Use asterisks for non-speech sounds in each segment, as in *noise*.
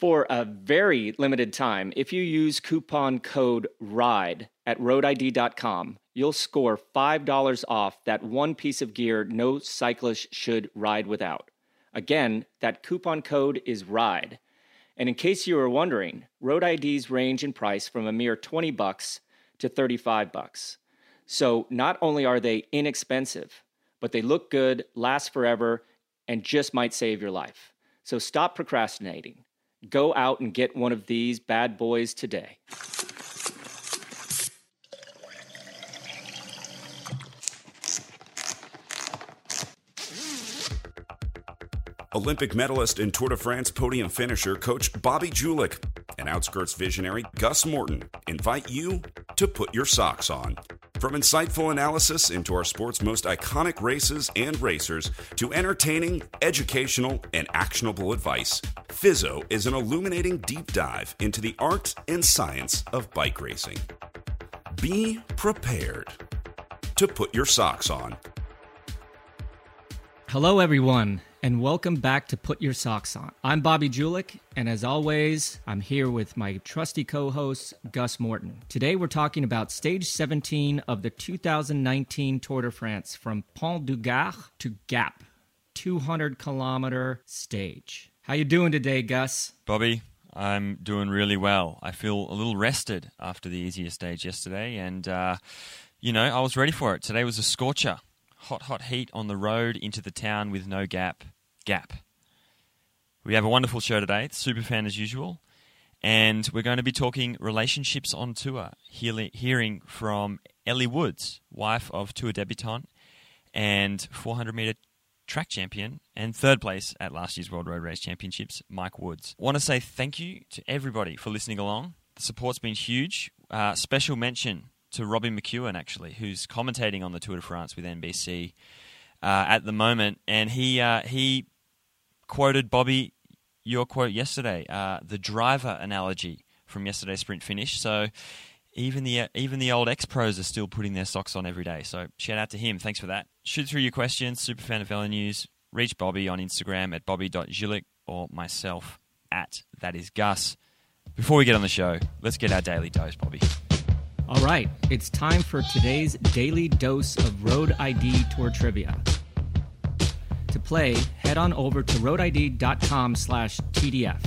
For a very limited time, if you use coupon code RIDE at roadid.com, you'll score $5 off that one piece of gear no cyclist should ride without. Again, that coupon code is RIDE. And in case you were wondering, Road IDs range in price from a mere 20 bucks to 35 bucks. So not only are they inexpensive, but they look good, last forever, and just might save your life. So stop procrastinating. Go out and get one of these bad boys today. Olympic medalist and Tour de France podium finisher coach Bobby Julich and Outskirts visionary Gus Morton invite you to put your socks on. From insightful analysis into our sport's most iconic races and racers to entertaining, educational, and actionable advice, Fizzo is an illuminating deep dive into the art and science of bike racing. Be prepared to put your socks on. Hello, everyone, and welcome back to Put Your Socks On. I'm Bobby Julich, and as always, I'm here with my trusty co host, Gus Morton. Today, we're talking about stage 17 of the 2019 Tour de France from Pont du Gard to Gap, 200 kilometer stage. How you doing today, Gus? Bobby, I'm doing really well. I feel a little rested after the easier stage yesterday, and uh, you know I was ready for it. Today was a scorcher hot, hot heat on the road into the town with no gap. Gap. We have a wonderful show today. It's super fan as usual. And we're going to be talking relationships on tour, hearing from Ellie Woods, wife of tour debutant and 400 meter track champion and third place at last year's World Road Race Championships, Mike Woods. I want to say thank you to everybody for listening along. The support's been huge. Uh, special mention to Robbie McEwen, actually, who's commentating on the Tour de France with NBC uh, at the moment, and he uh, he quoted Bobby your quote yesterday, uh, the driver analogy from yesterday's sprint finish. So even the even the old ex pros are still putting their socks on every day. So shout out to him. Thanks for that. Shoot through your questions. Super fan of Velo News. Reach Bobby on Instagram at bobby.julich or myself at that is Gus. Before we get on the show, let's get our daily dose, Bobby. All right, it's time for today's daily dose of Road ID Tour Trivia. To play, head on over to roadid.com slash TDF.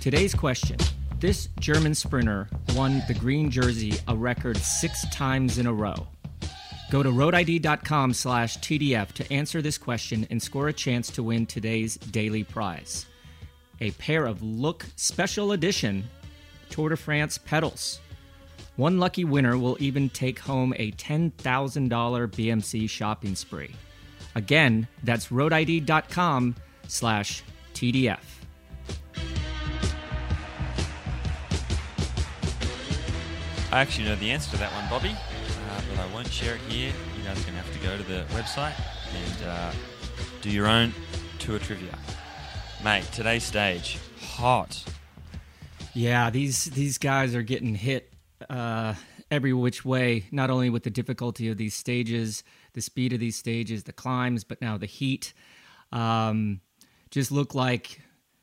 Today's question. This German sprinter won the green jersey a record six times in a row. Go to roadid.com slash TDF to answer this question and score a chance to win today's daily prize. A pair of Look Special Edition Tour de France pedals one lucky winner will even take home a $10,000 BMC shopping spree. Again, that's roadid.com slash TDF. I actually know the answer to that one, Bobby, uh, but I won't share it here. You guys are going to have to go to the website and uh, do your own tour trivia. Mate, today's stage, hot. Yeah, these these guys are getting hit uh, every which way, not only with the difficulty of these stages, the speed of these stages, the climbs, but now the heat. Um, just looked like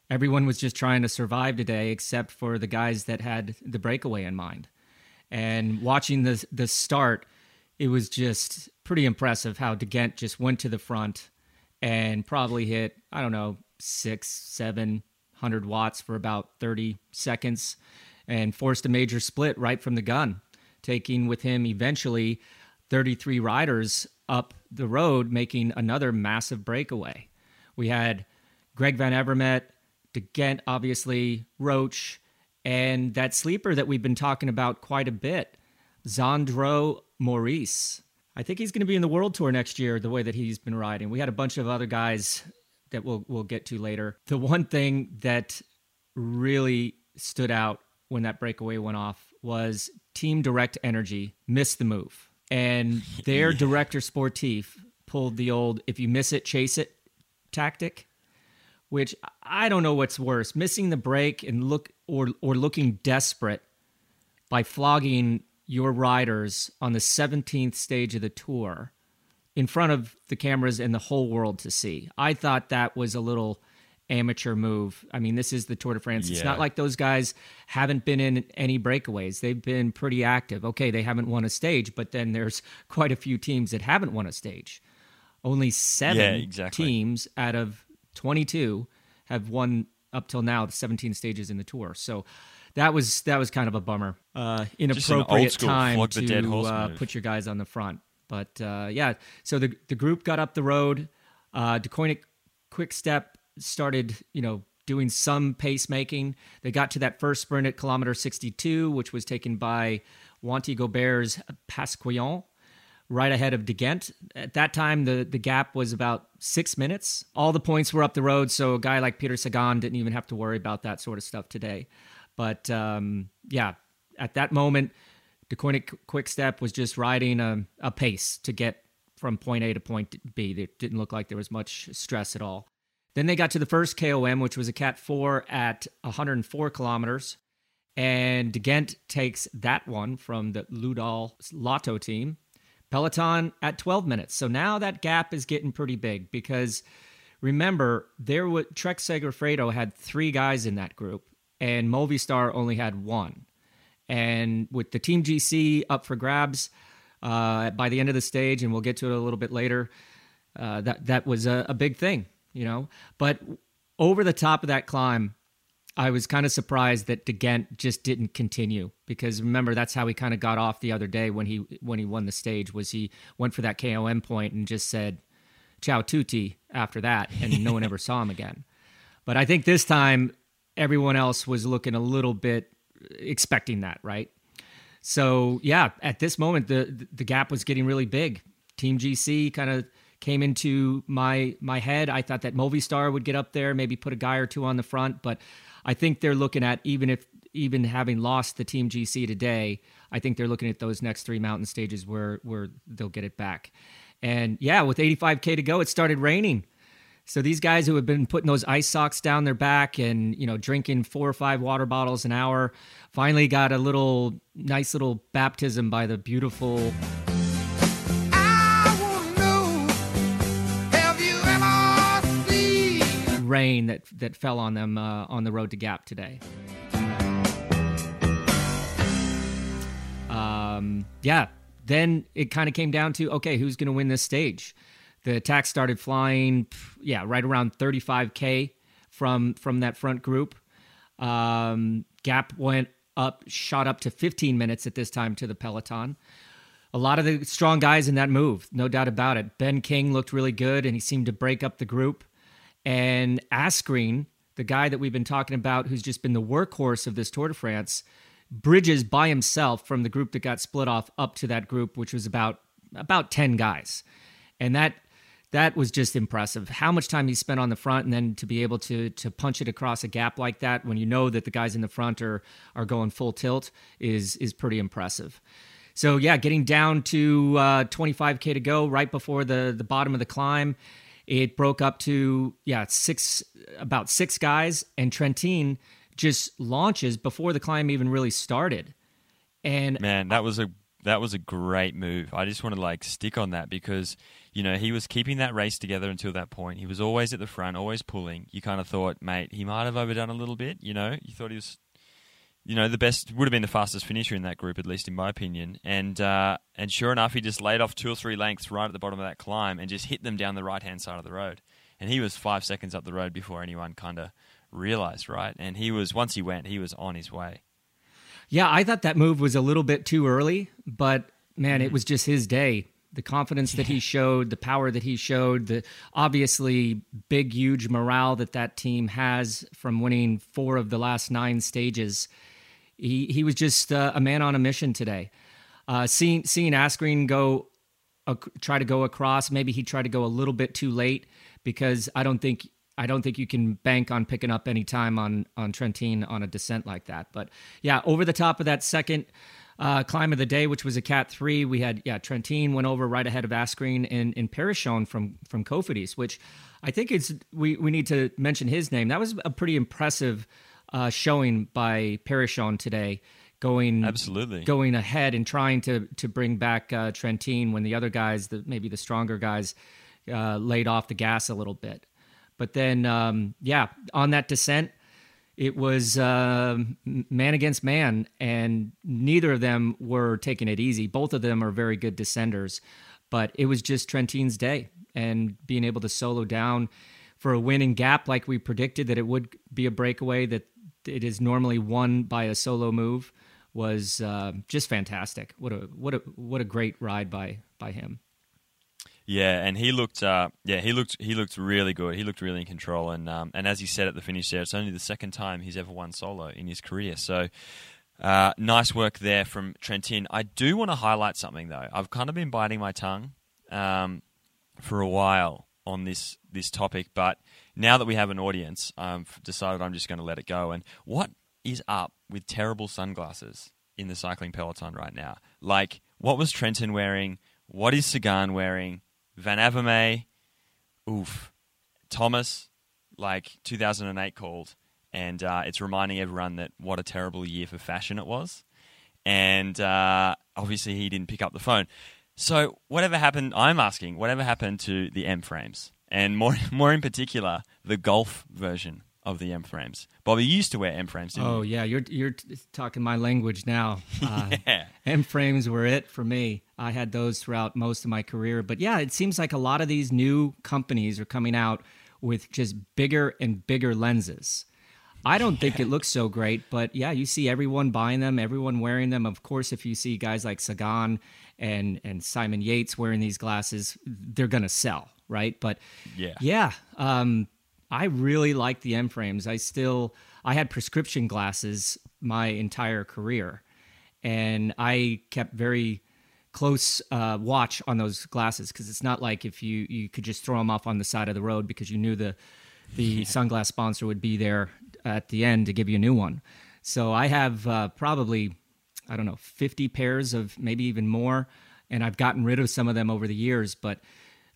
everyone was just trying to survive today, except for the guys that had the breakaway in mind. And watching the the start, it was just pretty impressive how De Gendt just went to the front and probably hit I don't know six, seven hundred watts for about thirty seconds and forced a major split right from the gun, taking with him eventually 33 riders up the road, making another massive breakaway. We had Greg Van Avermaet, De Gendt, obviously, Roche, and that sleeper that we've been talking about quite a bit, Xandro Meurisse. I think he's going to be in the World Tour next year, the way that he's been riding. We had a bunch of other guys that we'll, we'll get to later. The one thing that really stood out when that breakaway went off was Team Direct Energy missed the move. And their yeah. *laughs* director sportif pulled the old if you miss it, chase it tactic, which I don't know what's worse, missing the break and look or or looking desperate by flogging your riders on the 17th stage of the tour in front of the cameras and the whole world to see. I thought that was a little amateur move. I mean, this is the Tour de France. It's Yeah. not like those guys haven't been in any breakaways. They've been pretty active. Okay, they haven't won a stage, but then there's *laughs* quite a few teams that haven't won a stage. Only seven Yeah, exactly. teams out of 22 have won up till now the 17 stages in the tour. So that was that was kind of a bummer. Uh, inappropriate time flog the dead to horse uh, put your guys on the front. But uh, yeah, so the the group got up the road. Uh, Deceuninck Quick Step started, you know, doing some pace making. They got to that first sprint at kilometer 62, which was taken by Wanty Gobert's Pasqualon right ahead of De Gendt. At that time, the, the gap was about six minutes. All the points were up the road, so a guy like Peter Sagan didn't even have to worry about that sort of stuff today. But um, yeah, at that moment, Deceuninck Quick Step was just riding a, a pace to get from point A to point B. It didn't look like there was much stress at all. Then they got to the first KOM, which was a Cat 4 at 104 kilometers. And De Gendt takes that one from the Soudal Lotto team. Peloton at 12 minutes. So now that gap is getting pretty big because remember, there was Trek Segafredo had three guys in that group, and Movistar only had one. And with the Team GC up for grabs uh, by the end of the stage, and we'll get to it a little bit later, uh, that that was a, a big thing, you know. But over the top of that climb, I was kind of surprised that De Gendt just didn't continue because remember that's how he kind of got off the other day when he when he won the stage was he went for that KOM point and just said ciao tutti after that and no one ever saw him again. But I think this time everyone else was looking a little bit uh, expecting that, right? So yeah, at this moment the the gap was getting really big. Team GC kind of came into my my head. I thought that Movistar would get up there, maybe put a guy or two on the front, but I think they're looking at even if even having lost the Team GC today, I think they're looking at those next three mountain stages where where they'll get it back. And yeah, with 85k to go, it started raining. So these guys who have been putting those ice socks down their back and you know drinking four or five water bottles an hour, finally got a little nice little baptism by the beautiful rain that that fell on them uh, on the road to Gap today. Um, yeah, then it kind of came down to okay, who's going to win this stage? The attack started flying, yeah, right around 35k from from that front group. Um, Gap went up, shot up to 15 minutes at this time to the peloton. A lot of the strong guys in that move, no doubt about it. Ben King looked really good, and he seemed to break up the group. And Asgreen, the guy that we've been talking about, who's just been the workhorse of this Tour de France, bridges by himself from the group that got split off up to that group, which was about about ten guys, and that that was just impressive. How much time he spent on the front, and then to be able to to punch it across a gap like that, when you know that the guys in the front are are going full tilt, is is pretty impressive. So yeah, getting down to uh, 25k to go, right before the the bottom of the climb, it broke up to yeah six about six guys, and Trentin just launches before the climb even really started. And Man, that was a that was a great move. I just want to like stick on that because you know he was keeping that race together until that point. He was always at the front, always pulling. You kind of thought, mate, he might have overdone a little bit. You know, you thought he was, you know, the best would have been the fastest finisher in that group, at least in my opinion. And uh, and sure enough, he just laid off two or three lengths right at the bottom of that climb and just hit them down the right hand side of the road. And he was five seconds up the road before anyone kind of realized, right? And he was once he went, he was on his way. Yeah, I thought that move was a little bit too early, but man, it was just his day. The confidence that he showed, the power that he showed, the obviously big, huge morale that that team has from winning four of the last nine stages. He he was just uh, a man on a mission today. Uh, seeing seeing Asgreen go uh, try to go across, maybe he tried to go a little bit too late because I don't think I don't think you can bank on picking up any time on on Trentin on a descent like that. But yeah, over the top of that second uh, climb of the day, which was a Cat three, we had yeah Trentin went over right ahead of Asgreen and and Perichon from from Cofidis, which I think is we we need to mention his name. That was a pretty impressive uh, showing by Perichon today. Going Absolutely. going ahead and trying to to bring back uh, Trentin when the other guys, the maybe the stronger guys, uh, laid off the gas a little bit. But then, um, yeah, on that descent, it was uh, man against man, and neither of them were taking it easy. Both of them are very good descenders, but it was just Trentin's day, and being able to solo down for a winning gap like we predicted that it would be a breakaway that it is normally won by a solo move was uh, just fantastic. What a what a what a great ride by by him. Yeah, and he looked. Uh, yeah, he looked. He looked really good. He looked really in control. And um, and as he said at the finish there, it's only the second time he's ever won solo in his career. So. Uh, nice work there from Trentin. I do want to highlight something though. I've kind of been biting my tongue um, for a while on this this topic, but now that we have an audience, I've decided I'm just going to let it go. And what is up with terrible sunglasses in the cycling peloton right now? Like, what was Trentin wearing? What is Sagan wearing? Van Avermaet, oof. Thomas, like 2008 called, and uh, it's reminding everyone that what a terrible year for fashion it was. And uh, obviously, he didn't pick up the phone. So, whatever happened, I'm asking, whatever happened to the M frames? And more, *laughs* more in particular, the golf version of the M frames. Bobby you used to wear M frames, didn't Oh you? yeah, you're you're t- talking my language now. *laughs* Uh, Yeah. M frames were it for me. I had those throughout most of my career, but yeah, it seems like a lot of these new companies are coming out with just bigger and bigger lenses. I don't think it looks so great, but yeah, you see everyone buying them, everyone wearing them. Of course, if you see guys like Sagan and and Simon Yates wearing these glasses, they're gonna sell, right? But Yeah. yeah, um, I really like the M frames. I still I had prescription glasses my entire career, and I kept very close uh, watch on those glasses because it's not like if you you could just throw them off on the side of the road because you knew the the *laughs* sunglass sponsor would be there at the end to give you a new one. So I have uh, probably I don't know 50 pairs of maybe even more, and I've gotten rid of some of them over the years, but.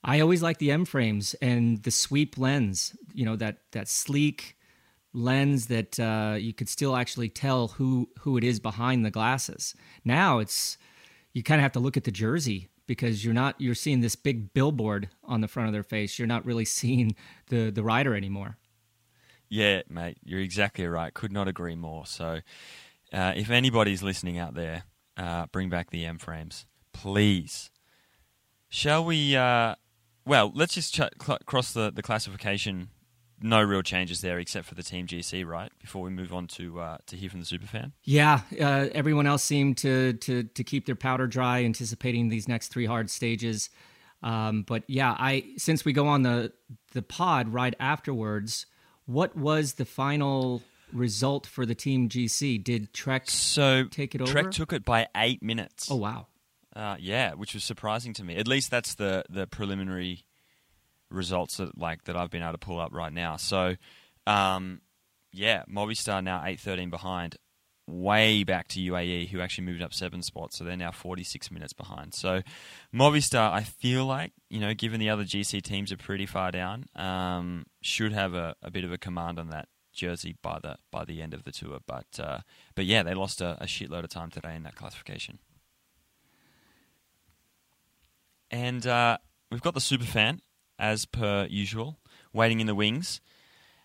I always like the M frames and the sweep lens. You know that that sleek lens that uh, you could still actually tell who who it is behind the glasses. Now it's you kind of have to look at the jersey because you're not you're seeing this big billboard on the front of their face. You're not really *laughs* seeing the the rider anymore. Yeah, mate, you're exactly right. Could not agree more. So, uh, if anybody's listening out there, uh, bring back the M frames, please. Shall we? Well, let's just ch- cl- cross the, the classification. No real changes there except for the Team GC, right? Before we move on to uh, to hear from the superfan. Yeah, uh, everyone else seemed to, to to keep their powder dry, anticipating these next three hard stages. Um, but yeah, I since we go on the the pod right afterwards, what was the final result for the Team GC? Did Trek So take it Trek over? took it by eight minutes. Oh wow! Uh, yeah, which was surprising to me. At least that's the the preliminary results that like that I've been able to pull up right now. So, um, yeah, Movistar now eight thirteen behind, way back to UAE, who actually moved up seven spots, so they're now forty six minutes behind. So, Movistar, I feel like you know, given the other GC teams are pretty far down, um, should have a, a bit of a command on that jersey by the by the end of the tour. But uh, but yeah, they lost a, a shitload of time today in that classification. And uh, we've got the superfan, as per usual, waiting in the wings.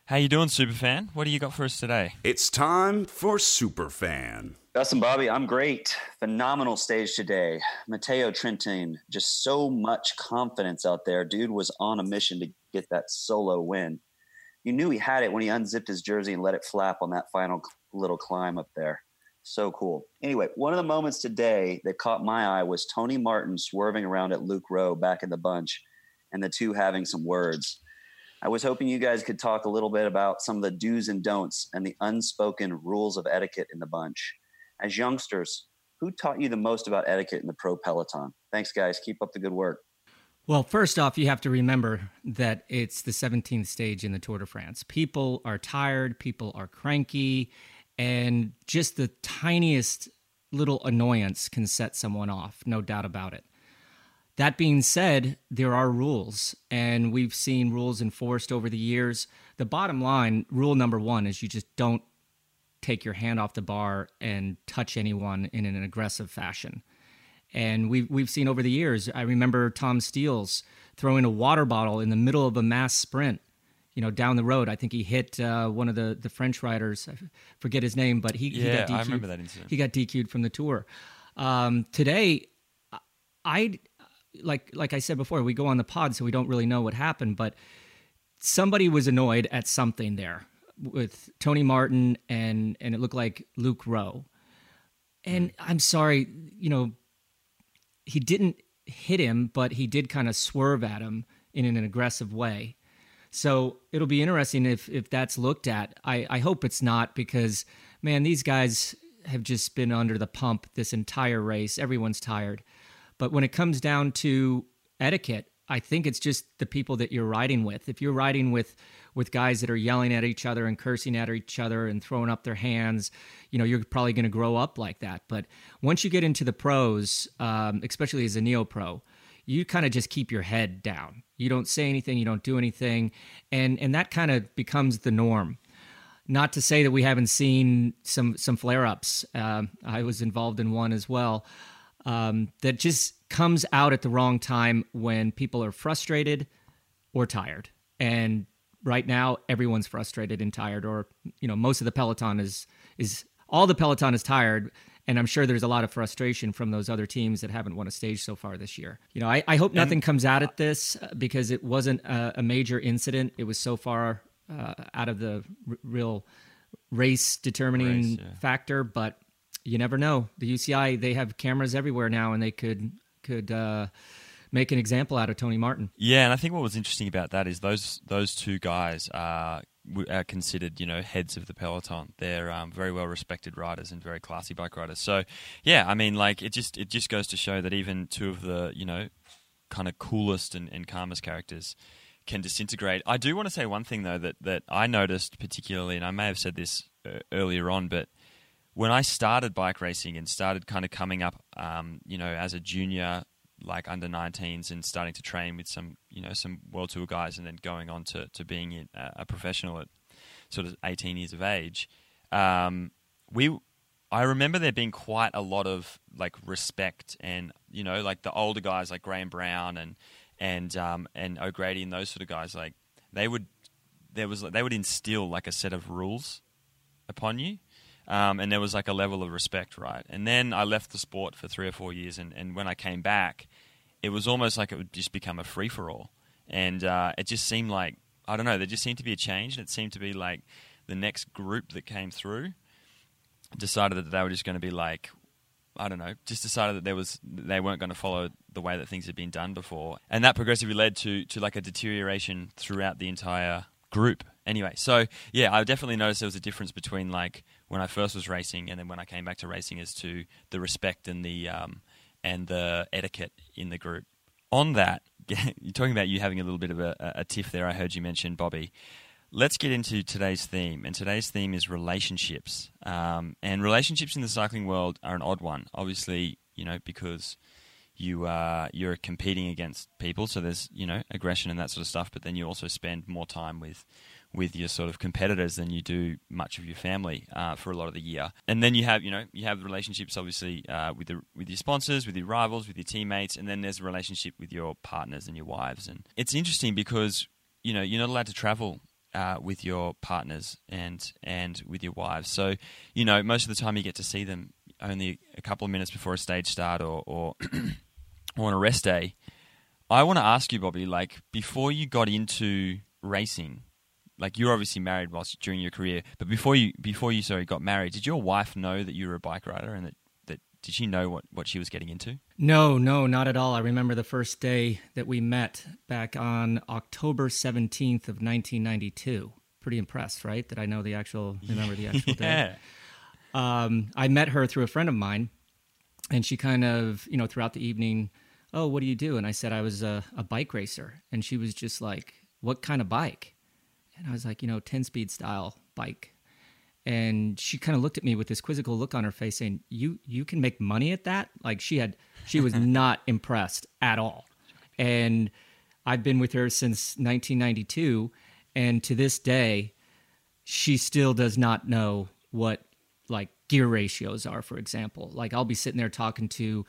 How you doing, superfan? What do you got for us today? It's time for Superfan. Gus and Bobby, I'm great. Phenomenal stage today. Matteo Trentin, just so much confidence out there. Dude was on a mission to get that solo win. You knew he had it when he unzipped his jersey and let it flap on that final little climb up there. So cool. Anyway, one of the moments today that caught my eye was Tony Martin swerving around at Luke Rowe back in the bunch and the two having some words. I was hoping you guys could talk a little bit about some of the do's and don'ts and the unspoken rules of etiquette in the bunch. As youngsters, who taught you the most about etiquette in the pro peloton? Thanks, guys. Keep up the good work. Well, first off, you have to remember that it's the 17th stage in the Tour de France. People are tired, people are cranky, and just the tiniest little annoyance can set someone off, no doubt about it. That being said, there are rules, and we've seen rules enforced over the years. The bottom line, rule number one, is you just don't take your hand off the bar and touch anyone in an aggressive fashion. And we've, we've seen over the years, I remember Tom Steels throwing a water bottle in the middle of a mass sprint you know, down the road. I think he hit uh, one of the the French riders. I forget his name, but he, he Yeah, got DQ'd. I remember that incident. He got DQ'd from the tour. Um, today, I like like I said before, we go on the pod, so we don't really know what happened, but somebody was annoyed at something there with Tony Martin and and it looked like Luke Rowe. And I'm sorry, you know, he didn't hit him, but he did kind of swerve at him in an aggressive way. So it'll be interesting if if that's looked at. I, I hope it's not because man, these guys have just been under the pump this entire race. Everyone's tired. But when it comes down to etiquette, I think it's just the people that you're riding with. If you're riding with with guys that are yelling at each other and cursing at each other and throwing up their hands, you know, you're probably going to grow up like that. But once you get into the pros, um, especially as a neo pro, you kind of just keep your head down. You don't say anything, you don't do anything, and and that kind of becomes the norm. Not to say that we haven't seen some some flare ups. Um, I was involved in one as well. Um, that just comes out at the wrong time when people are frustrated or tired. And right now, everyone's frustrated and tired, or you know, most of the peloton is is all the peloton is tired. And I'm sure there's a lot of frustration from those other teams that haven't won a stage so far this year. You know, I, I hope nothing comes out of this uh, because it wasn't a, a major incident. It was so far uh, out of the r- real race determining Race, yeah. factor, but you never know. The UCI they have cameras everywhere now, and they could could uh, make an example out of Tony Martin. Yeah, and I think what was interesting about that is those those two guys are, w- are considered, you know, heads of the peloton. They're um, very well respected riders and very classy bike riders. So, yeah, I mean, like it just it just goes to show that even two of the you know kind of coolest and, and calmest characters can disintegrate. I do want to say one thing though that that I noticed particularly, and I may have said this uh, earlier on, but when I started bike racing and started kind of coming up, um, you know, as a junior, like under 19s, and starting to train with some, you know, some world tour guys, and then going on to to being in- a a professional at sort of 18 years of age, um, we. I remember there being quite a lot of like respect and you know like the older guys like Graeme Brown and and um, and O'Grady and those sort of guys like they would there was they would instill like a set of rules upon you um, and there was like a level of respect, right? And then I left the sport for three or four years, and, and when I came back, it was almost like it would just become a free for all, and uh, it just seemed like I don't know, there just seemed to be a change, and it seemed to be like the next group that came through decided that they were just going to be like I don't know, just decided that there was they weren't going to follow the way that things had been done before, and that progressively led to to like a deterioration throughout the entire group. Anyway, so yeah, I definitely noticed there was a difference between like when I first was racing and then when I came back to racing as to the respect and the um, and the etiquette in the group. On that, *laughs* you're talking about you having a little bit of a, a tiff there. I heard you mention Bobby. Let's get into today's theme, and today's theme is relationships. Um, and relationships in the cycling world are an odd one, obviously, you know, because you uh, you're competing against people, so there's you know aggression and that sort of stuff. But then you also spend more time with with your sort of competitors than you do much of your family uh, for a lot of the year. And then you have you know you have relationships obviously uh, with the, with your sponsors, with your rivals, with your teammates, and then there's a relationship with your partners and your wives. And it's interesting because you know you're not allowed to travel uh, with your partners and and with your wives. So you know most of the time you get to see them only a couple of minutes before a stage start or or, *clears throat* or on a rest day. I want to ask you, Bobby, like before you got into racing, like you're obviously married whilst during your career, but before you before you sorry got married, did your wife know that you were a bike rider and that, that did she know what, what she was getting into? No, no, not at all. I remember the first day that we met back on October 17th of 1992. Pretty impressed, right? That I know the actual, remember the actual *laughs* day. um, I met her through a friend of mine, and she kind of, you know, throughout the evening, oh, what do you do? And I said I was a, a bike racer, and she was just like, what kind of bike? And I was like, you know, 10 speed style bike. And she kind of looked at me with this quizzical look on her face, saying, "You you can make money at that?" Like she had, she was *laughs* not impressed at all. And I've been with her since 1992, and to this day, she still does not know what like gear ratios are for example like i'll be sitting there talking to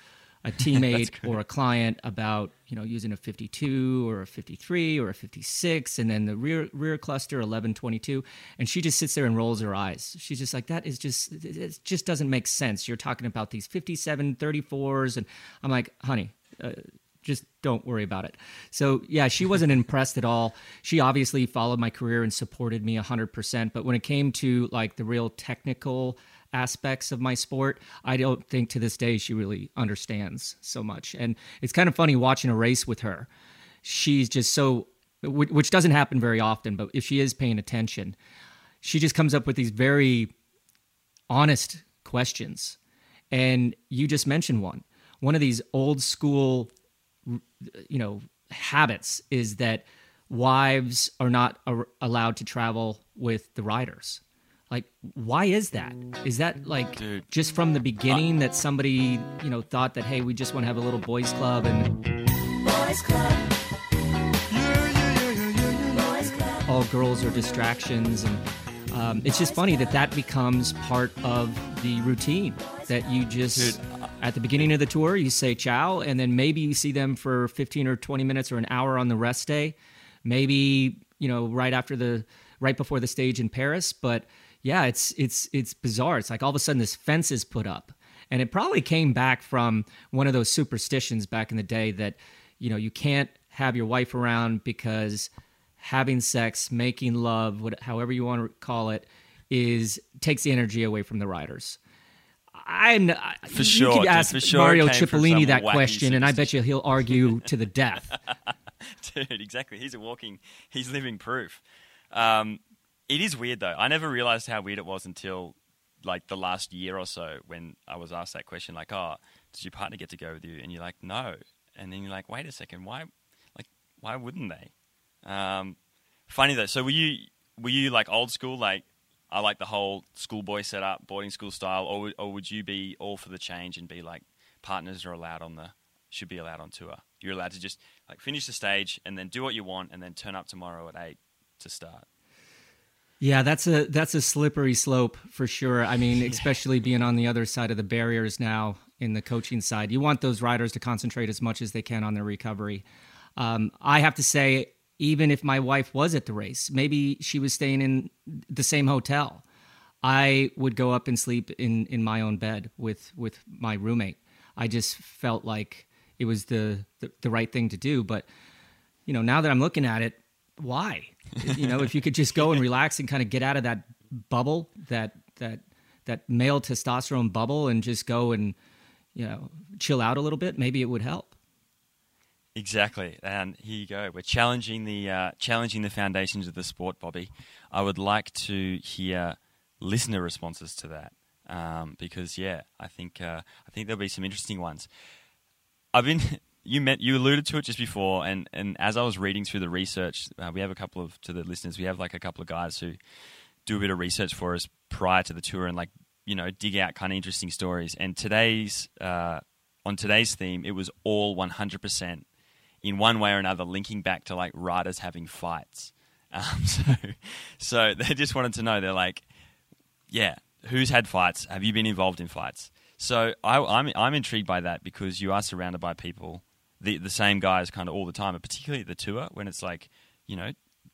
a teammate *laughs* or a client about you know using a 52 or a 53 or a 56 and then the rear rear cluster 1122 and she just sits there and rolls her eyes she's just like that is just it just doesn't make sense you're talking about these 57 34s and i'm like honey uh, just don't worry about it. So, yeah, she wasn't *laughs* impressed at all. She obviously followed my career and supported me 100%. But when it came to like the real technical aspects of my sport, I don't think to this day she really understands so much. And it's kind of funny watching a race with her. She's just so, which doesn't happen very often, but if she is paying attention, she just comes up with these very honest questions. And you just mentioned one. One of these old school you know habits is that wives are not allowed to travel with the riders like why is that is that like Dude. just from the beginning that somebody you know thought that hey we just want to have a little boys club and Boys Club. Boys Club. all girls are distractions and um, it's just funny that that becomes part of the routine that you just Dude, at the beginning of the tour you say ciao and then maybe you see them for 15 or 20 minutes or an hour on the rest day maybe you know right after the right before the stage in paris but yeah it's it's it's bizarre it's like all of a sudden this fence is put up and it probably came back from one of those superstitions back in the day that you know you can't have your wife around because having sex making love what, however you want to call it is takes the energy away from the riders I'm For you sure, could ask for sure Mario Cipollini that question, and I bet you he'll argue to the death. *laughs* Dude, exactly. He's a walking, he's living proof. Um, it is weird though. I never realized how weird it was until like the last year or so when I was asked that question, like, "Oh, does your partner get to go with you?" And you're like, "No," and then you're like, "Wait a second, why? Like, why wouldn't they?" Um, funny though. So were you were you like old school, like? I like the whole schoolboy setup, boarding school style, or or would you be all for the change and be like partners are allowed on the should be allowed on tour? You're allowed to just like finish the stage and then do what you want and then turn up tomorrow at eight to start. Yeah, that's a that's a slippery slope for sure. I mean, especially being on the other side of the barriers now in the coaching side, you want those riders to concentrate as much as they can on their recovery. Um, I have to say, even if my wife was at the race, maybe she was staying in the same hotel, I would go up and sleep in in my own bed with with my roommate. I just felt like it was the the, the right thing to do. But you know, now that I'm looking at it, why? you know, if you could just go and relax and kind of get out of that bubble, that that that male testosterone bubble, and just go and you know chill out a little bit, maybe it would help. Exactly, and here you go. We're challenging the uh, challenging the foundations of the sport, Bobby. I would like to hear listener responses to that um, because, yeah, I think uh, I think there'll be some interesting ones. I've been *laughs* you met you alluded to it just before, and, and as I was reading through the research, uh, we have a couple of to the listeners. We have like a couple of guys who do a bit of research for us prior to the tour and like you know dig out kind of interesting stories. And today's uh, on today's theme, it was all one hundred percent in one way or another linking back to like riders having fights. *laughs* Um, so, so they just wanted to know. They're like, yeah, who's had fights? Have you been involved in fights? So I, I'm I'm intrigued by that because you are surrounded by people, the the same guys, kind of all the time, and particularly at the tour when it's like, you know,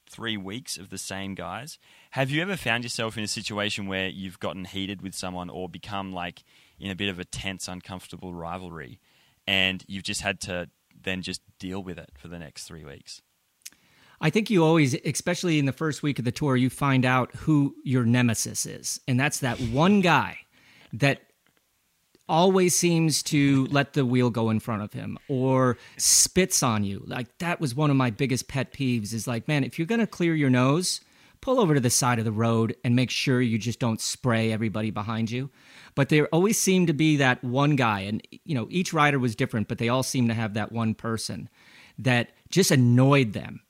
three weeks of the same guys. Have you ever found yourself in a situation where you've gotten heated with someone or become like in a bit of a tense, uncomfortable rivalry, and you've just had to then just deal with it for the next three weeks? I think you always, especially in the first week of the tour, you find out who your nemesis is. And that's that one guy that always seems to let the wheel go in front of him or spits on you. Like that was one of my biggest pet peeves is like, man, if you're going to clear your nose, pull over to the side of the road and make sure you just don't spray everybody behind you. But there always seemed to be that one guy and you know, each rider was different, but they all seemed to have that one person that just annoyed them.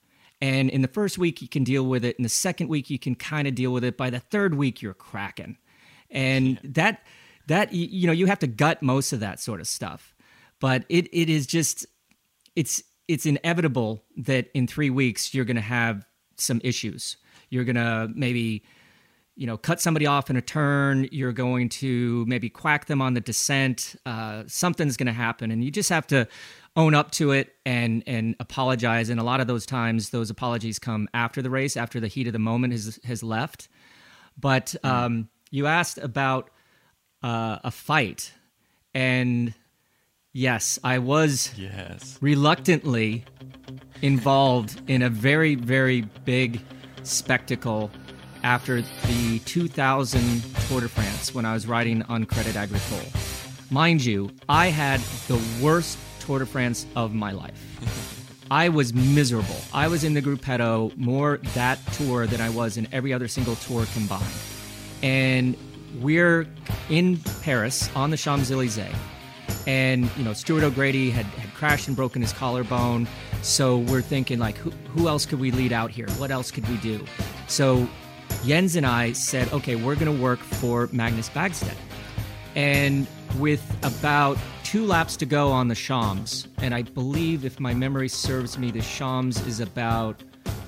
And in the first week, you can deal with it. In the second week, you can kind of deal with it. By the third week, you're cracking. And that, that, you know, you have to gut most of that sort of stuff. But it, it is just, it's, it's inevitable that in three weeks, you're going to have some issues. You're going to maybe, you know, cut somebody off in a turn. You're going to maybe quack them on the descent. Uh, something's going to happen, and you just have to own up to it and and apologize. And a lot of those times, those apologies come after the race, after the heat of the moment has has left. But um, you asked about uh, a fight, and yes, I was Yes. reluctantly involved in a very, very big spectacle after the 2000 Tour de France when I was riding on Credit Agricole. Mind you, I had the worst Tour de France of my life. *laughs* I was miserable. I was in the Gruppetto more that tour than I was in every other single tour combined. And we're in Paris on the Champs Elysees and you know Stuart O'Grady had, had crashed and broken his collarbone. So we're thinking like who, who else could we lead out here? What else could we do? So Jens and I said okay we're going to work for Magnus Bäckstedt. And with about two laps to go on the Champs and I believe if my memory serves me the Champs is about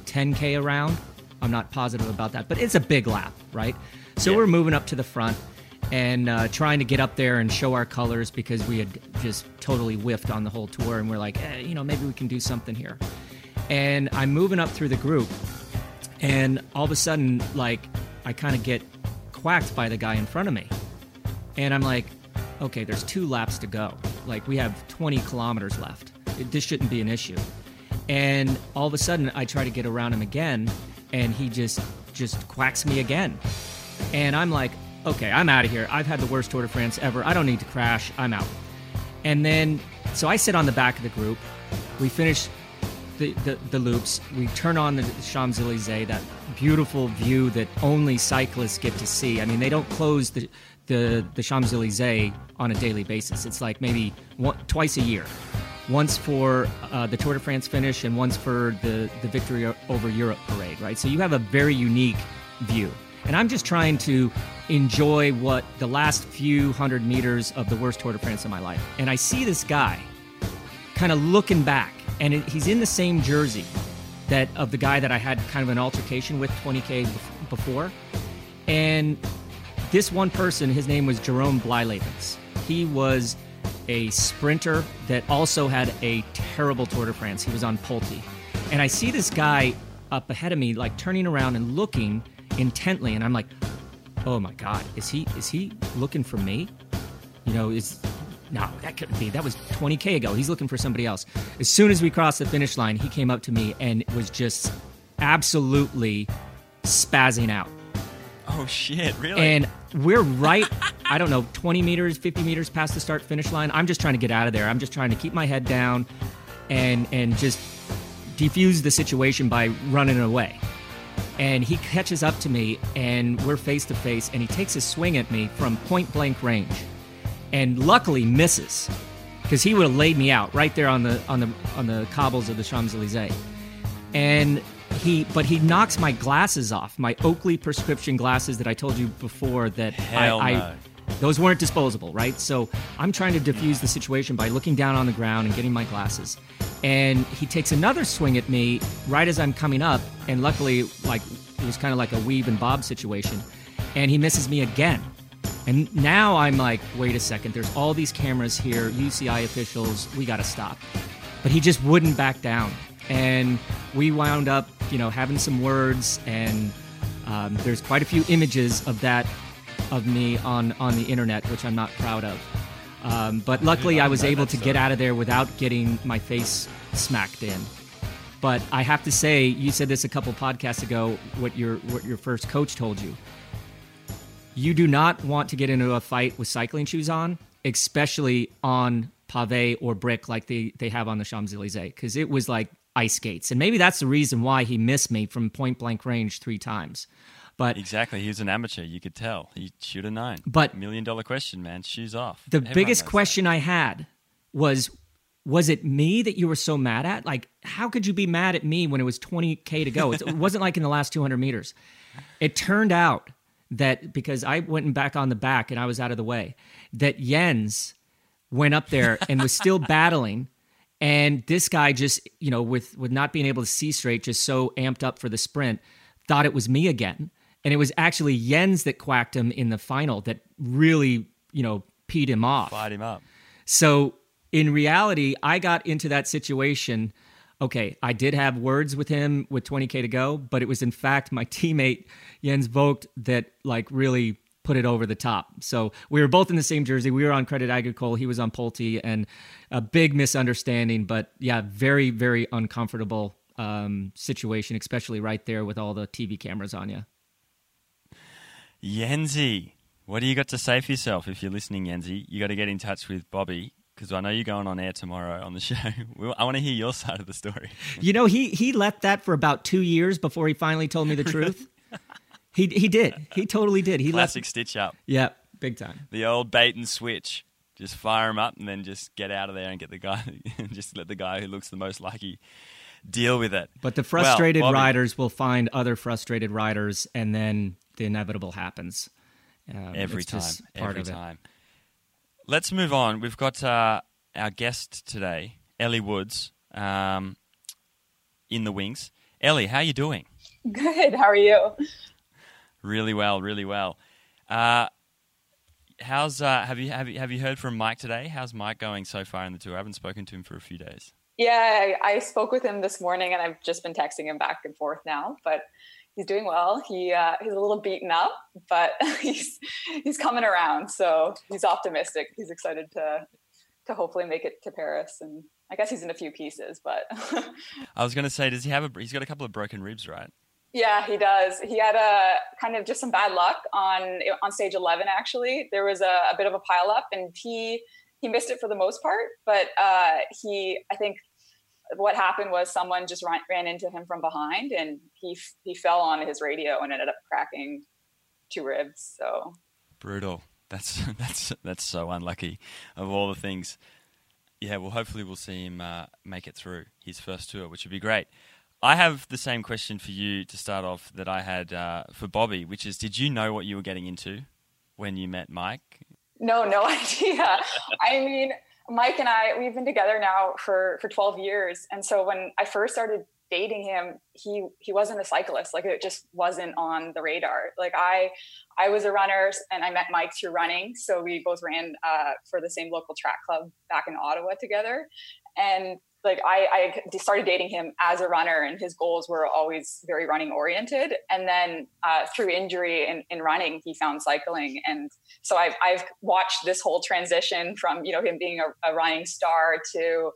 10k around. I'm not positive about that but it's a big lap right so Yeah. we're moving up to the front and uh, trying to get up there and show our colors because we had just totally whiffed on the whole tour and we're like eh, you know maybe we can do something here. And i'm moving up through the group and all of a sudden like i kind of get quacked by the guy in front of me. And i'm like okay there's two laps to go. Like we have 20 kilometers left. It- this shouldn't be an issue. And all of a sudden i try to get around him again and he just just quacks me again and I'm like, okay, I'm out of here. I've had the worst Tour de France ever. I don't need to crash. I'm out. And then, so I sit on the back of the group. We finish the, the, the loops. We turn on the Champs Elysees, that beautiful view that only cyclists get to see. I mean, they don't close the, the, the Champs Elysees on a daily basis. It's like maybe one, twice a year. Once for uh, the Tour de France finish and once for the, the Victory over Europe parade, right? So you have a very unique view. And I'm just trying to enjoy what the last few hundred meters of the worst Tour de France of my life. And I see this guy kind of looking back, and it, he's in the same jersey that of the guy that I had kind of an altercation with 20k bef- before. And this one person, his name was Jeroen Blijlevens. He was a sprinter that also had a terrible Tour de France. He was on Polti. And I see this guy up ahead of me, like turning around and looking intently, and I'm like, oh my God, is he is he looking for me? You know, is no, that couldn't be. That was 20k ago. He's looking for somebody else. As soon as we crossed the finish line, he came up to me and was just absolutely spazzing out. Oh shit! Really? And we're right, I don't know, 20 meters, 50 meters past the start finish line. I'm just trying to get out of there. I'm just trying to keep my head down and and just defuse the situation by running away. And he catches up to me and we're face to face and he takes a swing at me from point blank range. And luckily misses because he would have laid me out right there on the on the on the cobbles of the Champs-Elysees and he but he knocks my glasses off my oakley prescription glasses that i told you before that Hell I, no. I those weren't disposable right? So i'm trying to diffuse the situation by looking down on the ground and getting my glasses. And he takes another swing at me right as i'm coming up. And luckily like it was kind of like a weave and bob situation. And he misses me again. And now i'm like wait a second there's all these cameras here uci officials we got to stop. But he just wouldn't back down. And we wound up you know having some words. And um, there's quite a few images of that of me on on the internet which i'm not proud of um, but luckily i was able to get out of there without getting my face smacked in but i have to say you said this a couple podcasts ago what your what your first coach told you you do not want to get into a fight with cycling shoes on, especially on pave or brick like they, they have on the Champs Elysees, because it was like ice skates. And maybe that's the reason why he missed me from point blank range three times. But exactly. He was an amateur. You could tell. He should have known. But- million dollar question, man. Shoes off. the Everyone biggest knows that. question I had was was it me that you were so mad at? Like, how could you be mad at me when it was 20K to go? It wasn't like in the last 200 meters. It turned out that because I went back on the back and I was out of the way, that Jens went up there and was still *laughs* battling. And this guy just, you know, with, with not being able to see straight, just so amped up for the sprint, thought it was me again. And it was actually Jens that quacked him in the final that really, you know, peed him off. Fired him up. So in reality, I got into that situation. Okay, I did have words with him with 20k to go, but it was in fact my *laughs* teammate Jens Voigt that like really put it over the top. So we were both in the same jersey. We were on Credit Agricole. He was on Polti, and a big misunderstanding. But yeah, very very uncomfortable um, situation, especially right there with all the TV cameras on you. Yenzi, what do you got to say for yourself if you're listening, Yenzi? You got to get in touch with Bobby because I know you're going on air tomorrow on the *laughs* show. I want to hear your side of the story. You know, he he left that for about two years before he finally told me the *laughs* truth. he he did. He totally did. He Classic left. stitch up. Yeah, big time. The old bait and switch. Just fire him up and then just get out of there and get the guy, *laughs* just let the guy who looks the most lucky deal with it. But the Well, frustrated Bobby, riders will find other frustrated riders, and then the inevitable happens. Um, every it's time, just part every of it. time. Let's move on. We've got uh, our guest today, Ellie Woods, um, in the wings. Ellie, how are you doing? Good. How are you? Really well, really well. Uh, how's uh, have you have you have you heard from Mike today? How's Mike going so far in the tour? I haven't spoken to him for a few days. Yeah, I, I spoke with him this morning, and I've just been texting him back and forth now. But he's doing well. He uh, he's a little beaten up, but *laughs* he's he's coming around. So he's optimistic. He's excited to to hopefully make it to Paris. And I guess he's in a few pieces, but *laughs* I was going to say, does he have a? He's got a couple of broken ribs, right? Yeah, he does. He had a kind of just some bad luck on on stage eleven. Actually, there was a, a bit of a pile up, and he he missed it for the most part. But uh, he, I think, what happened was someone just ran, ran into him from behind, and he he fell on his radio and ended up cracking two ribs. So Brutal. That's *laughs* that's that's so unlucky. Of all the things, yeah. Well, hopefully we'll see him uh, make it through his first tour, which would be great. I have the same question for you to start off that I had uh, for Bobby, which is: Did you know what you were getting into when you met Mike? No, no *laughs* idea. I mean, Mike and I, we've been together now for for 12 years, and so when I first started dating him, he he wasn't a cyclist. Like it just wasn't on the radar. Like I I was a runner, and I met Mike through running. So we both ran uh, for the same local track club back in Ottawa together, and like I, I started dating him as a runner and his goals were always very running oriented. And then uh, through injury in, in running he found cycling. And so I've, I've watched this whole transition from you know him being a, a running star to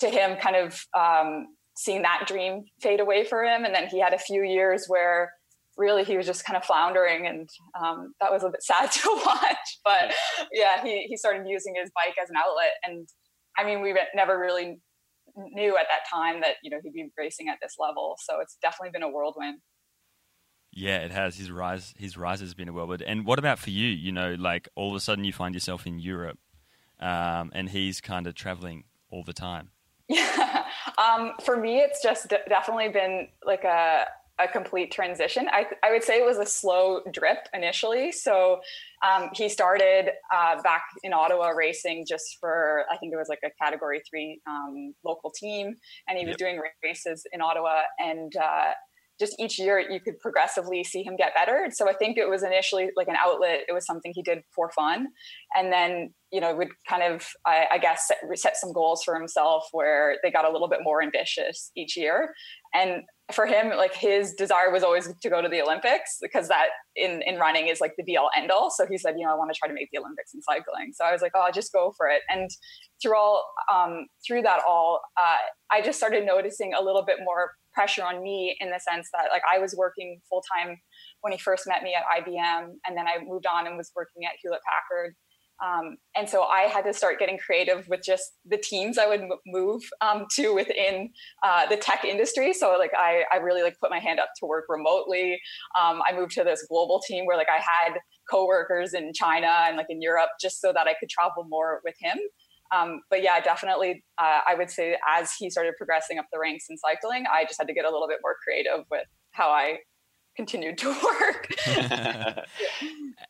to him kind of um, seeing that dream fade away for him. And then he had a few years where really he was just kind of floundering and um, that was a bit *laughs* sad to watch. But yeah. he, he started using his bike as an outlet. And i mean we never really knew at that time that you know he'd be racing at this level. So it's definitely been a whirlwind. Yeah, it has. His rise, his rise has been a whirlwind. And what about for you? You know, like all of a sudden you find yourself in Europe, um, and he's kind of traveling all the time. Yeah, *laughs* um, for me, it's just d- definitely been like a a complete transition. I, I would say it was a slow drip initially. So um, he started uh, back in Ottawa racing just for, I think it was like a category three um, local team. And he was Yep. doing races in Ottawa. And uh, just each year you could progressively see him get better. So I think it was initially like an outlet. It was something he did for fun. And then, you know, would kind of, I, I guess, set, set some goals for himself where they got a little bit more ambitious each year. And for him, like his desire was always to go to the Olympics because that in, in running is like the be all end all. So he said, you know, I want to try to make the Olympics in cycling. So I was like, oh, I'll just go for it. And through all, um, through that all, uh, I just started noticing a little bit more pressure on me in the sense that like I was working full time when he first met me at IBM, and then I moved on and was working at Hewlett Packard. Um, and so I had to start getting creative with just the teams I would move um, to within uh, the tech industry. So like I, I really like put my hand up to work remotely. Um, I moved to this global team where like I had coworkers in China and like in Europe just so that I could travel more with him. Um, but yeah, definitely, uh, I would say as he started progressing up the ranks in cycling, I just had to get a little bit more creative with how I continued to *laughs* work. *laughs*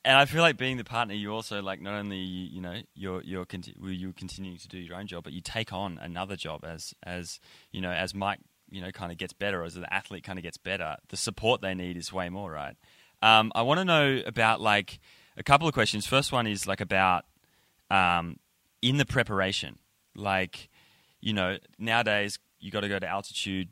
and I feel like being the partner, you also like not only you know you're you're conti- you're continuing to do your own job, but you take on another job as as you know as Mike you know kind of gets better as the athlete kind of gets better. The support they need is way more, right? Um, I want to know about like a couple of questions. First one is like about um, in the preparation, like you know nowadays you got to go to altitude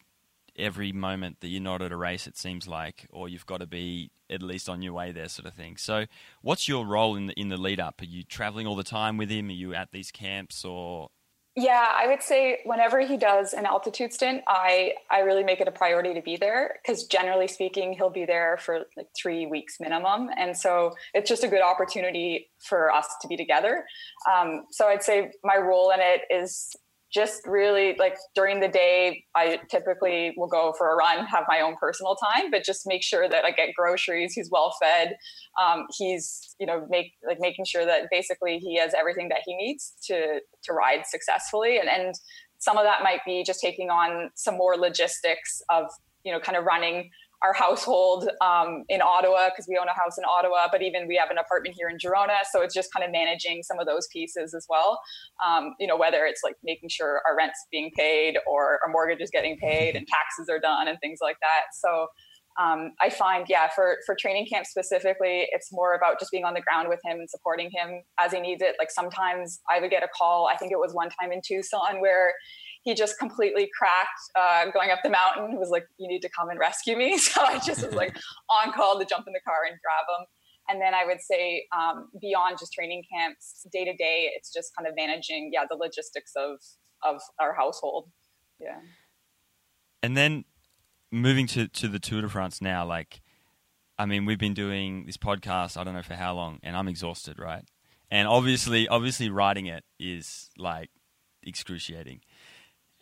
every moment that you're not at a race. It seems like, or you've got to be at least on your way there, sort of thing. So, what's your role in the in the lead up? Are you traveling all the time with him? Are you at these camps, or Yeah, I would say whenever he does an altitude stint, I I really make it a priority to be there because generally speaking, he'll be there for like three weeks minimum, and so it's just a good opportunity for us to be together. Um, so I'd say my role in it is just really like during the day i typically will go for a run have my own personal time but just make sure that i get groceries he's well fed um, he's you know make like making sure that basically he has everything that he needs to to ride successfully and and some of that might be just taking on some more logistics of you know kind of running our household um, in Ottawa because we own a house in Ottawa, but even we have an apartment here in Girona. So it's just kind of managing some of those pieces as well. Um, you know, whether it's like making sure our rent's being paid or our mortgage is getting paid and taxes are done and things like that. So um, I find, yeah, for for training camp specifically, it's more about just being on the ground with him and supporting him as he needs it. Like sometimes I would get a call. I think it was one time in Tucson where he just completely cracked uh, going up the mountain. He was like, "You need to come and rescue me." *laughs* So I just was like *laughs* on call to jump in the car and grab him. And then I would say um, beyond just training camps, day to day, it's just kind of managing, yeah, the logistics of of our household. Yeah. and then moving to to the Tour de France now, like, I mean, we've been doing this podcast. I don't know for how long, and I'm exhausted, right? And obviously, obviously, writing it is like excruciating.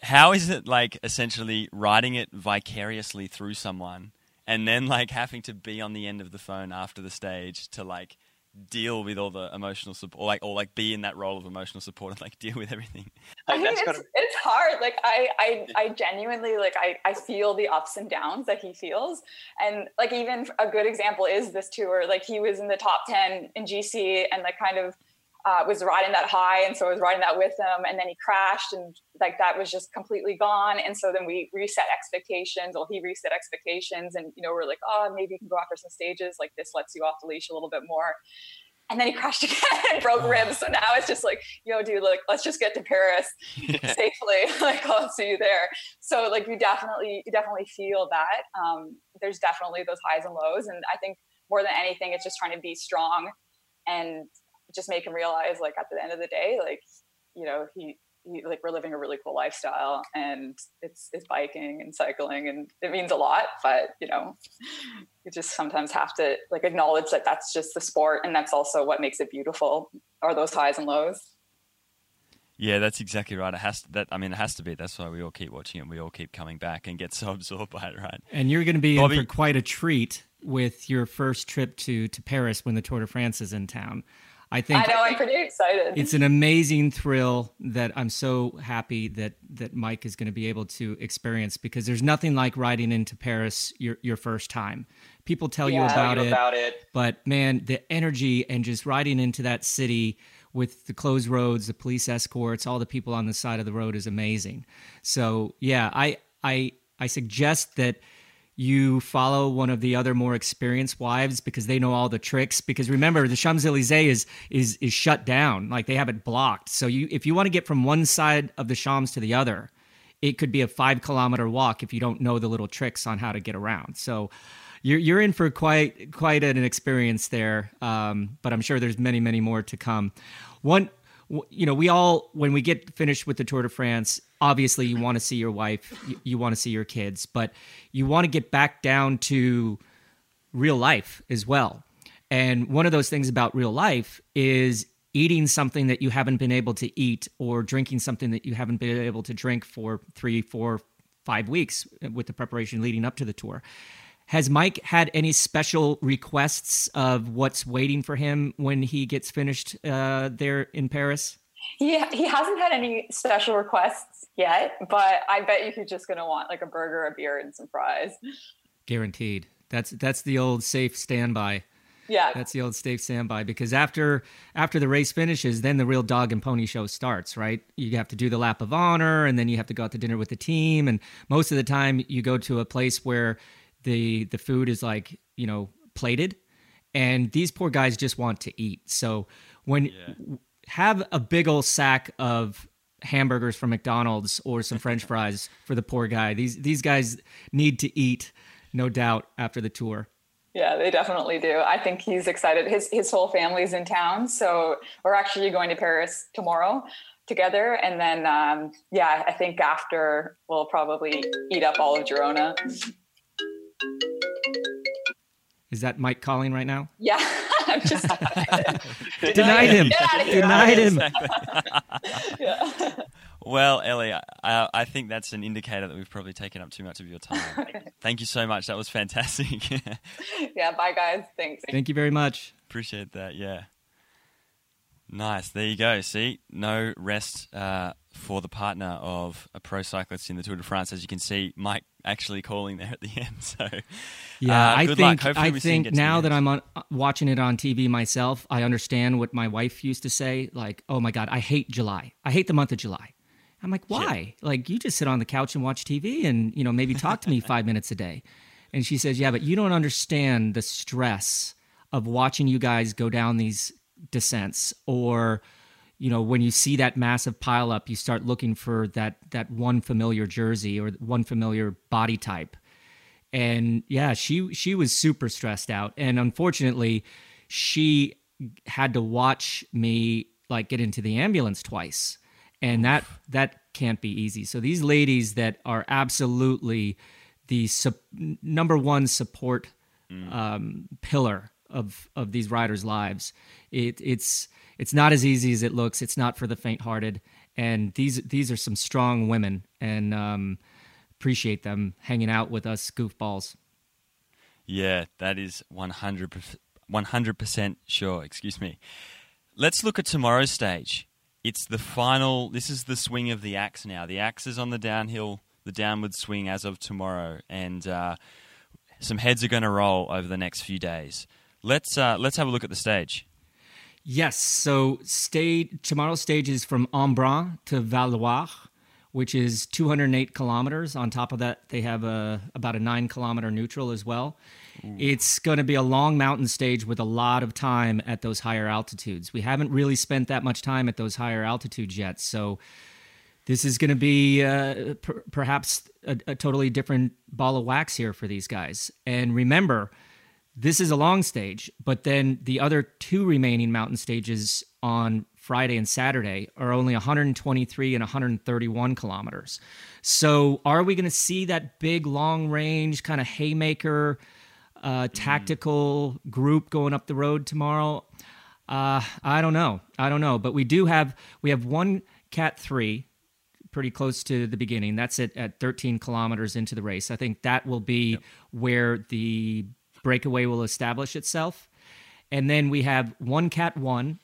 How is it like essentially writing it vicariously through someone, and then like having to be on the end of the phone after the stage to like deal with all the emotional support, or like or like be in that role of emotional support and like deal with everything. I mean, it's, gotta- it's hard. Like I, I, I genuinely like I, I feel the ups and downs that he feels, and like even a good example is this tour. Like he was in the top ten in GC, and like kind of uh, was riding that high, and so I was riding that with him, and then he crashed, and like that was just completely gone. And so then we reset expectations. Well, he reset expectations, and you know we're like, oh, maybe you can go after some stages. Like this lets you off the leash a little bit more and then he crashed *laughs* again and broke ribs. So now it's just like, yo, dude, like, let's just get to Paris *laughs* safely. *laughs* like, I'll see you there. So like, you definitely, you definitely feel that. Um, there's definitely those highs and lows, and I think more than anything, it's just trying to be strong and just make him realize, like, at the end of the day, like, you know, he. he like we're living a really cool lifestyle and it's it's biking and cycling and it means a lot but you know you just sometimes have to like acknowledge that that's just the sport and that's also what makes it beautiful are those highs and lows Yeah, that's exactly right. It has to, that. I mean, it has to be. That's why we all keep watching it. We all keep coming back and get *laughs* so absorbed by it, right? And you're going to be Bobby- in for quite a treat with your first trip to to Paris when the Tour de France is in town. I think i know i'm pretty excited it's an amazing thrill that I'm so happy that that Mike is going to be able to experience because there's nothing like riding into Paris your your first time. People tell you about Tell you it, about it. but man, the energy and just riding into that city with the closed roads, the police escorts, all the people on the side of the road is amazing. So yeah, I I I suggest that you follow one of the other more experienced wives because they know all the tricks. Because remember, the Champs Elysees is is is shut down, like they have it blocked. So you if you want to get from one side of the Champs to the other, it could be a five kilometer walk if you don't know the little tricks on how to get around. So you're you're in for quite quite an experience there. Um, but I'm sure there's many many more to come. One, you know, we all when we get finished with the Tour de France, obviously you want to see your wife, you, you want to see your kids, but you want to get back down to real life as well. And one of those things about real life is eating something that you haven't been able to eat or drinking something that you haven't been able to drink for three, four, five weeks with the preparation leading up to the tour. Has Mike had any special requests of what's waiting for him when he gets finished uh, there in Paris? He, he hasn't had any special requests yet but i bet you he's just going to want like a burger a beer and some fries Guaranteed. That's that's the old safe standby. yeah That's the old safe standby because after after the race finishes, then the real dog and pony show starts, right? You have to do the lap of honor, and then you have to go out to dinner with the team. And most of the time, you go to a place where the the food is like you know plated, and these poor guys just want to eat. So when have a big old sack of hamburgers from McDonald's or some French fries for the poor guy. These these guys need to eat, no doubt, after the tour. Yeah, they definitely do. I think he's excited. His his whole family's in town, so we're actually going to Paris tomorrow together, and then um, yeah, I think after we'll probably eat up all of Girona. Is that Mike calling right now? Yeah, *laughs* I'm just *laughs* Denied him. Get out of here. Denied him. *laughs* yeah. Well, Ellie, I, I think that's an indicator that we've probably taken up too much of your time. *laughs* Thank you so much. That was fantastic. yeah. Bye, guys. Thanks. Thank you very much. Appreciate that. Yeah. Nice. There you go. See, no rest uh, for the partner of a pro cyclist in the Tour de France. As you can see, Mike actually calling there at the end. *laughs* So, Yeah, uh, I think I we see him think get to the now that. I'm on watching it on TV myself, I understand what my wife used to say. Like, oh my god, I hate July. I hate the month of July. I'm like, why? Like, you just sit on the couch and watch TV, and you know maybe talk to me *laughs* five minutes a day. And she says, yeah, but you don't understand the stress of watching you guys go down these descents or you know when you see that massive pile up you start looking for that that one familiar jersey or one familiar body type. And yeah she she was super stressed out. And unfortunately she had to watch me like get into the ambulance twice. And that that can't be easy. So these ladies that are absolutely the sup- number one support um, pillar of of these riders lives it, it's it's not as easy as it looks it's not for the faint-hearted and these these are some strong women and um, appreciate them hanging out with us goofballs Yeah, that is 100 100% sure, excuse me. Let's look at tomorrow's stage. It's the final, this is the swing of the axe now. The axe is on the downhill, the downward swing as of tomorrow, and uh, some heads are going to roll over the next few days. Let's, uh, let's have a look at the stage. Yes. So stage tomorrow's stage is from Embrun to Valloire, which is 208 kilometers. On top of that, they have a about a nine kilometer neutral as well. It's going to be a long mountain stage with a lot of time at those higher altitudes. We haven't really spent that much time at those higher altitudes yet, so this is going to be uh, per- perhaps a, a totally different ball of wax here for these guys. And remember, this is a long stage, but then the other two remaining mountain stages on Friday and Saturday are only 123 and 131 kilometers. So, are we going to see that big long range kind of haymaker uh, tactical group going up the road tomorrow? Uh, I don't know. I don't know. But we do have we have one Cat three pretty close to the beginning. That's at, at 13 kilometers into the race. I think that will be where the breakaway will establish itself. And then we have one Cat 1.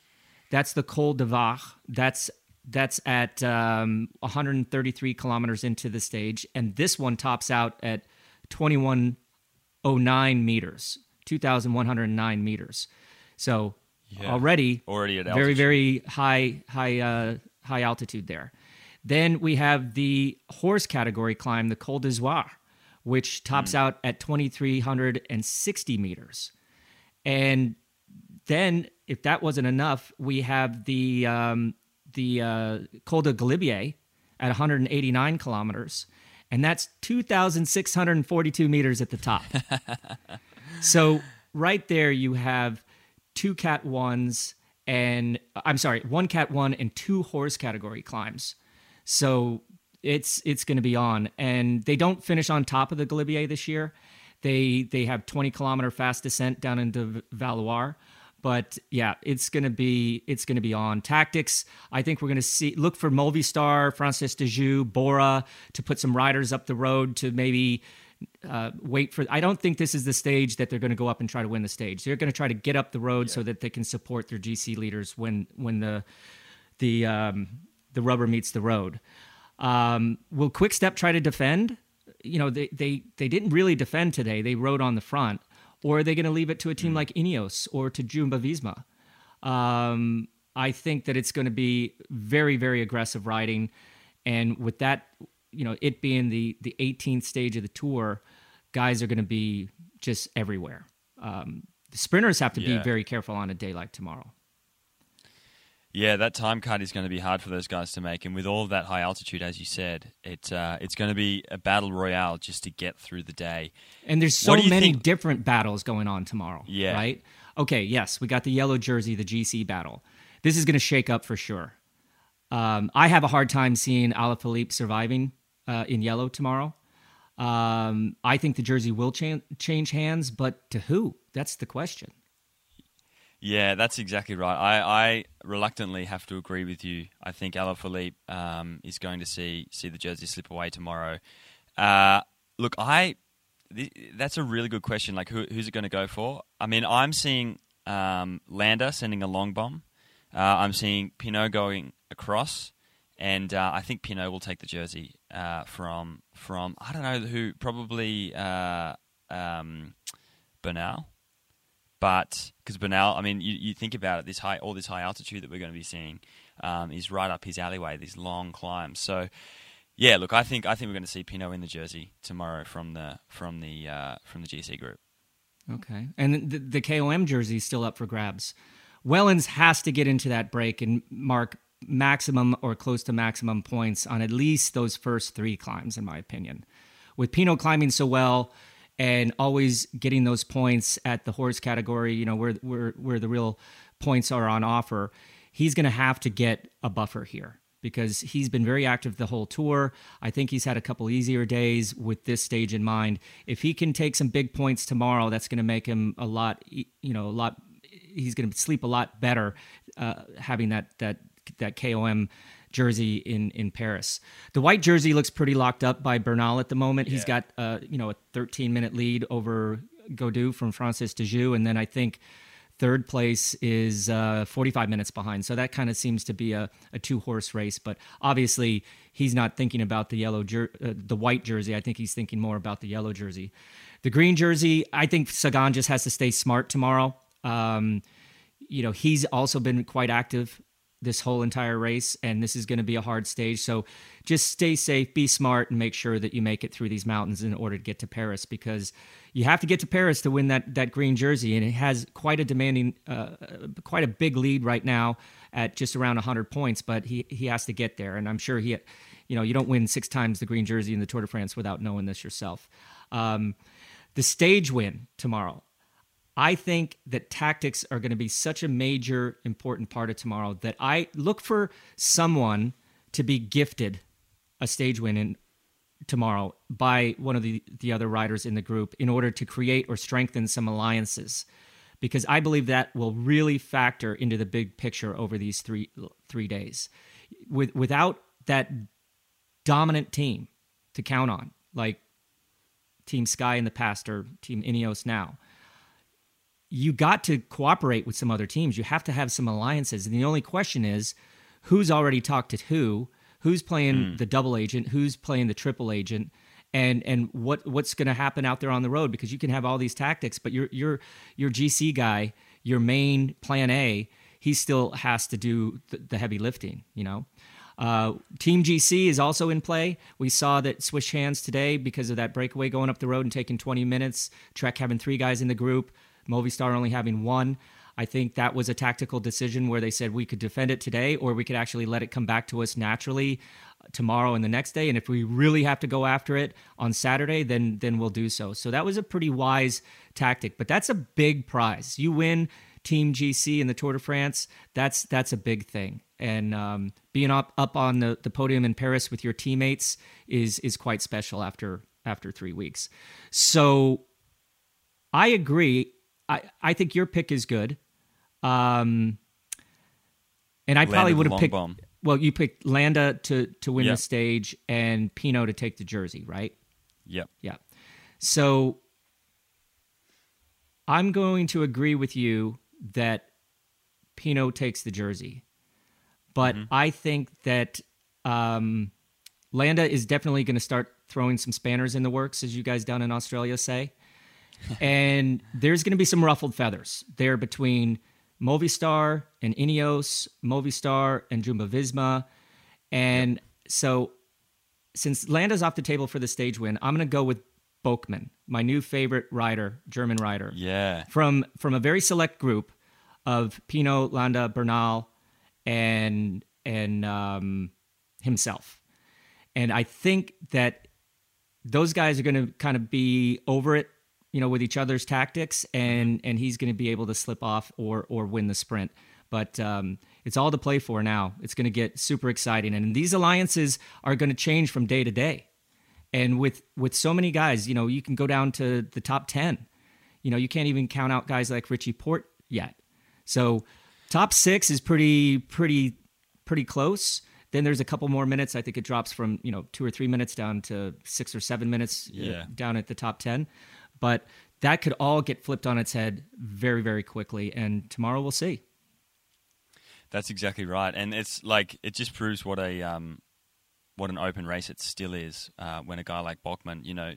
That's the Col de Vars. That's that's at um, 133 kilometers into the stage. And this one tops out at 2109 meters, 2,109 meters. So Yeah. already Already at very altitude. very high high uh, high altitude there. Then we have the horse category climb, the Col d'Izoard, which tops Hmm. out at 2,360 meters. And then, if that wasn't enough, we have the um, the uh, Col de Galibier at 189 kilometers, and that's 2,642 meters at the top. *laughs* so right there, you have two Cat ones and I'm sorry, one Cat one and two horse category climbs. So it's it's going to be on, and they don't finish on top of the Galibier this year. They they have 20 kilometer fast descent down into Valloire, but yeah, it's going to be it's going to be on tactics. I think we're going to see look for Movistar, Française des Jeux, Bora to put some riders up the road to maybe uh, wait for. I don't think this is the stage that they're going to go up and try to win the stage. They're going to try to get up the road so that they can support their GC leaders when when the the um, the rubber meets the road. Um, will Quick Step try to defend? You know, they they they didn't really defend today. They rode on the front, or are they going to leave it to a team like Ineos or to Jumbo Visma? Um, I think that it's going to be very very aggressive riding, and with that, you know, it being the the 18th stage of the tour, guys are going to be just everywhere. um, the sprinters have to Yeah. be very careful on a day like tomorrow. Yeah, that time cut is going to be hard for those guys to make, and with all of that high altitude, as you said, it uh, it's going to be a battle royale just to get through the day. And there's so What do you many think- different battles going on tomorrow. Yeah. Right? Okay, yes, we got the yellow jersey, the GC battle. This is going to shake up for sure. Um, I have a hard time seeing Alaphilippe surviving uh, in yellow tomorrow. Um, I think the jersey will cha- change hands, but to who? That's the question. Yeah, that's exactly right. I, I reluctantly have to agree with you. I think Alaphilippe um, is going to see see the jersey slip away tomorrow. Uh, look, I th- that's a really good question. Like, who, who's it going to go for? I mean, I'm seeing um, Landa sending a long bomb. Uh, I'm seeing Pinot going across, and uh, I think Pinot will take the jersey uh, from from I don't know who, probably uh, um, Bernal but because Bernal, I mean, you, you think about it, this high, all this high altitude that we're going to be seeing um, is right up his alleyway. These long climbs. So, yeah, look, I think I think we're going to see Pinot in the jersey tomorrow from the from the uh, from the GC group. Okay. And the, the KOM jersey is still up for grabs. Wellens has to get into that break and mark maximum or close to maximum points on at least those first three climbs, in my opinion. With Pinot climbing so well and always getting those points at the horse category, you know, where where where the real points are on offer, he's going to have to get a buffer here because he's been very active the whole tour. I think he's had a couple easier days with this stage in mind. If he can take some big points tomorrow, that's going to make him a lot, you know, a lot. He's going to sleep a lot better uh, having that that that KOM jersey in in Paris. The white jersey looks pretty locked up by Bernal at the moment. He's got uh, you know a 13 minute lead over Gaudu from Française des Jeux, and then I think third place is uh, 45 minutes behind. So that kind of seems to be a, a two horse race. But obviously, he's not thinking about the yellow jer- uh, the white jersey. I think he's thinking more about the yellow jersey. The green jersey, I think Sagan just has to stay smart tomorrow. Um, you know, he's also been quite active this whole entire race, and this is going to be a hard stage. So just stay safe, be smart, and make sure that you make it through these mountains in order to get to Paris because you have to get to Paris to win that that green jersey, and it has quite a demanding, uh, quite a big lead right now at just around 100 points. But he he has to get there, and I'm sure he, you know, you don't win six times the green jersey in the Tour de France without knowing this yourself. Um, the stage win tomorrow. I think that tactics are going to be such a major, important part of tomorrow that I look for someone to be gifted a stage win in tomorrow by one of the, the other riders in the group in order to create or strengthen some alliances because I believe that will really factor into the big picture over these three three days. With without that dominant team to count on, like Team Sky in the past or Team Ineos now, you got to cooperate with some other teams. You have to have some alliances. And the only question is who's already talked to who, who's playing the double agent, who's playing the triple agent, and and what what's going to happen out there on the road because you can have all these tactics, but your your your GC guy, your main plan A, he still has to do the, the heavy lifting, you know. Uh, Team GC is also in play. We saw that Swish Hands today because of that breakaway going up the road and taking 20 minutes. Trek having three guys in the group, Movistar only having one. I think that was a tactical decision where they said we could defend it today or we could actually let it come back to us naturally tomorrow and the next day. And if we really have to go after it on Saturday, then then we'll do so. So that was a pretty wise tactic. But that's a big prize. You win Team GC in the Tour de France. That's that's a big thing. And um, being up up on the, the podium in Paris with your teammates is is quite special after after three weeks. So I agree. I, I think your pick is good. Um, and I probably would have picked. bomb. Well, you picked Landa to to win Yep. the stage and Pinot to take the jersey, right? Yep. Yeah. So I'm going to agree with you that Pinot takes the jersey, but I think that um, Landa is definitely going to start throwing some spanners in the works, as you guys down in Australia say. And there's going to be some ruffled feathers there between Movistar and Ineos, Movistar and Jumbo Visma. And so since Landa's off the table for the stage win, I'm going to go with Buchmann, my new favorite rider, German rider. Yeah. From from a very select group of Pinot, Landa, Bernal, and and um, himself. And I think that those guys are going to kind of be over it, you know, with each other's tactics, and and he's going to be able to slip off or or win the sprint. But um, it's all to play for now. It's going to get super exciting, and these alliances are going to change from day to day. And with with so many guys, you know, you can go down to the top ten. You know, you can't even count out guys like Richie Porte yet. So top six is pretty pretty pretty close. Then there's a couple more minutes. I think it drops from you know two or three minutes down to six or seven minutes Yeah. down at the top ten. But that could all get flipped on its head very very quickly. And tomorrow we'll see. That's exactly right, and it's like it just proves what a um, what an open race it still is. Uh, when a guy like Buchmann, you know,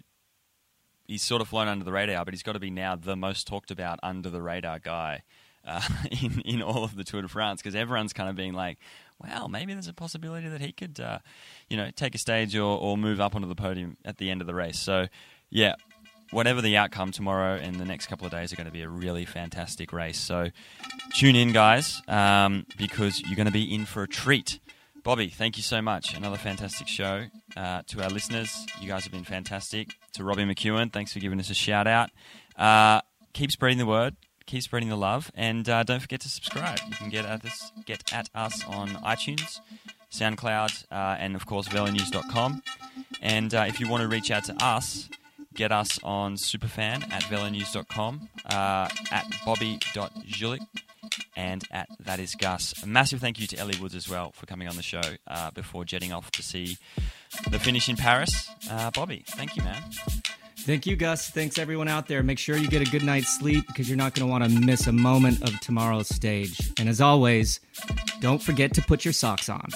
he's sort of flown under the radar, but he's got to be now the most talked about under the radar guy uh, *laughs* in in all of the Tour de France because everyone's kind of being like, "Well, maybe there's a possibility that he could, uh, you know, take a stage or, or move up onto the podium at the end of the race." So, yeah. Whatever the outcome tomorrow and the next couple of days are going to be a really fantastic race. So, tune in, guys, um, because you're going to be in for a treat. Bobby, thank you so much. Another fantastic show. Uh, to our listeners, you guys have been fantastic. To Robbie McEwen, thanks for giving us a shout out. Uh, keep spreading the word, keep spreading the love, and uh, don't forget to subscribe. You can get at us, get at us on iTunes, SoundCloud, uh, and of course VeloNews.com. And uh, if you want to reach out to us, get us on Superfan at VeloNews.com, uh, at Bobby.Julich, and at That Is Gus. A massive thank you to Ellie Woods as well for coming on the show uh, before jetting off to see the finish in Paris. Uh, Bobby, thank you, man. Thank you, Gus. Thanks everyone out there. Make sure you get a good night's sleep because you're not going to want to miss a moment of tomorrow's stage. And as always, don't forget to put your socks on.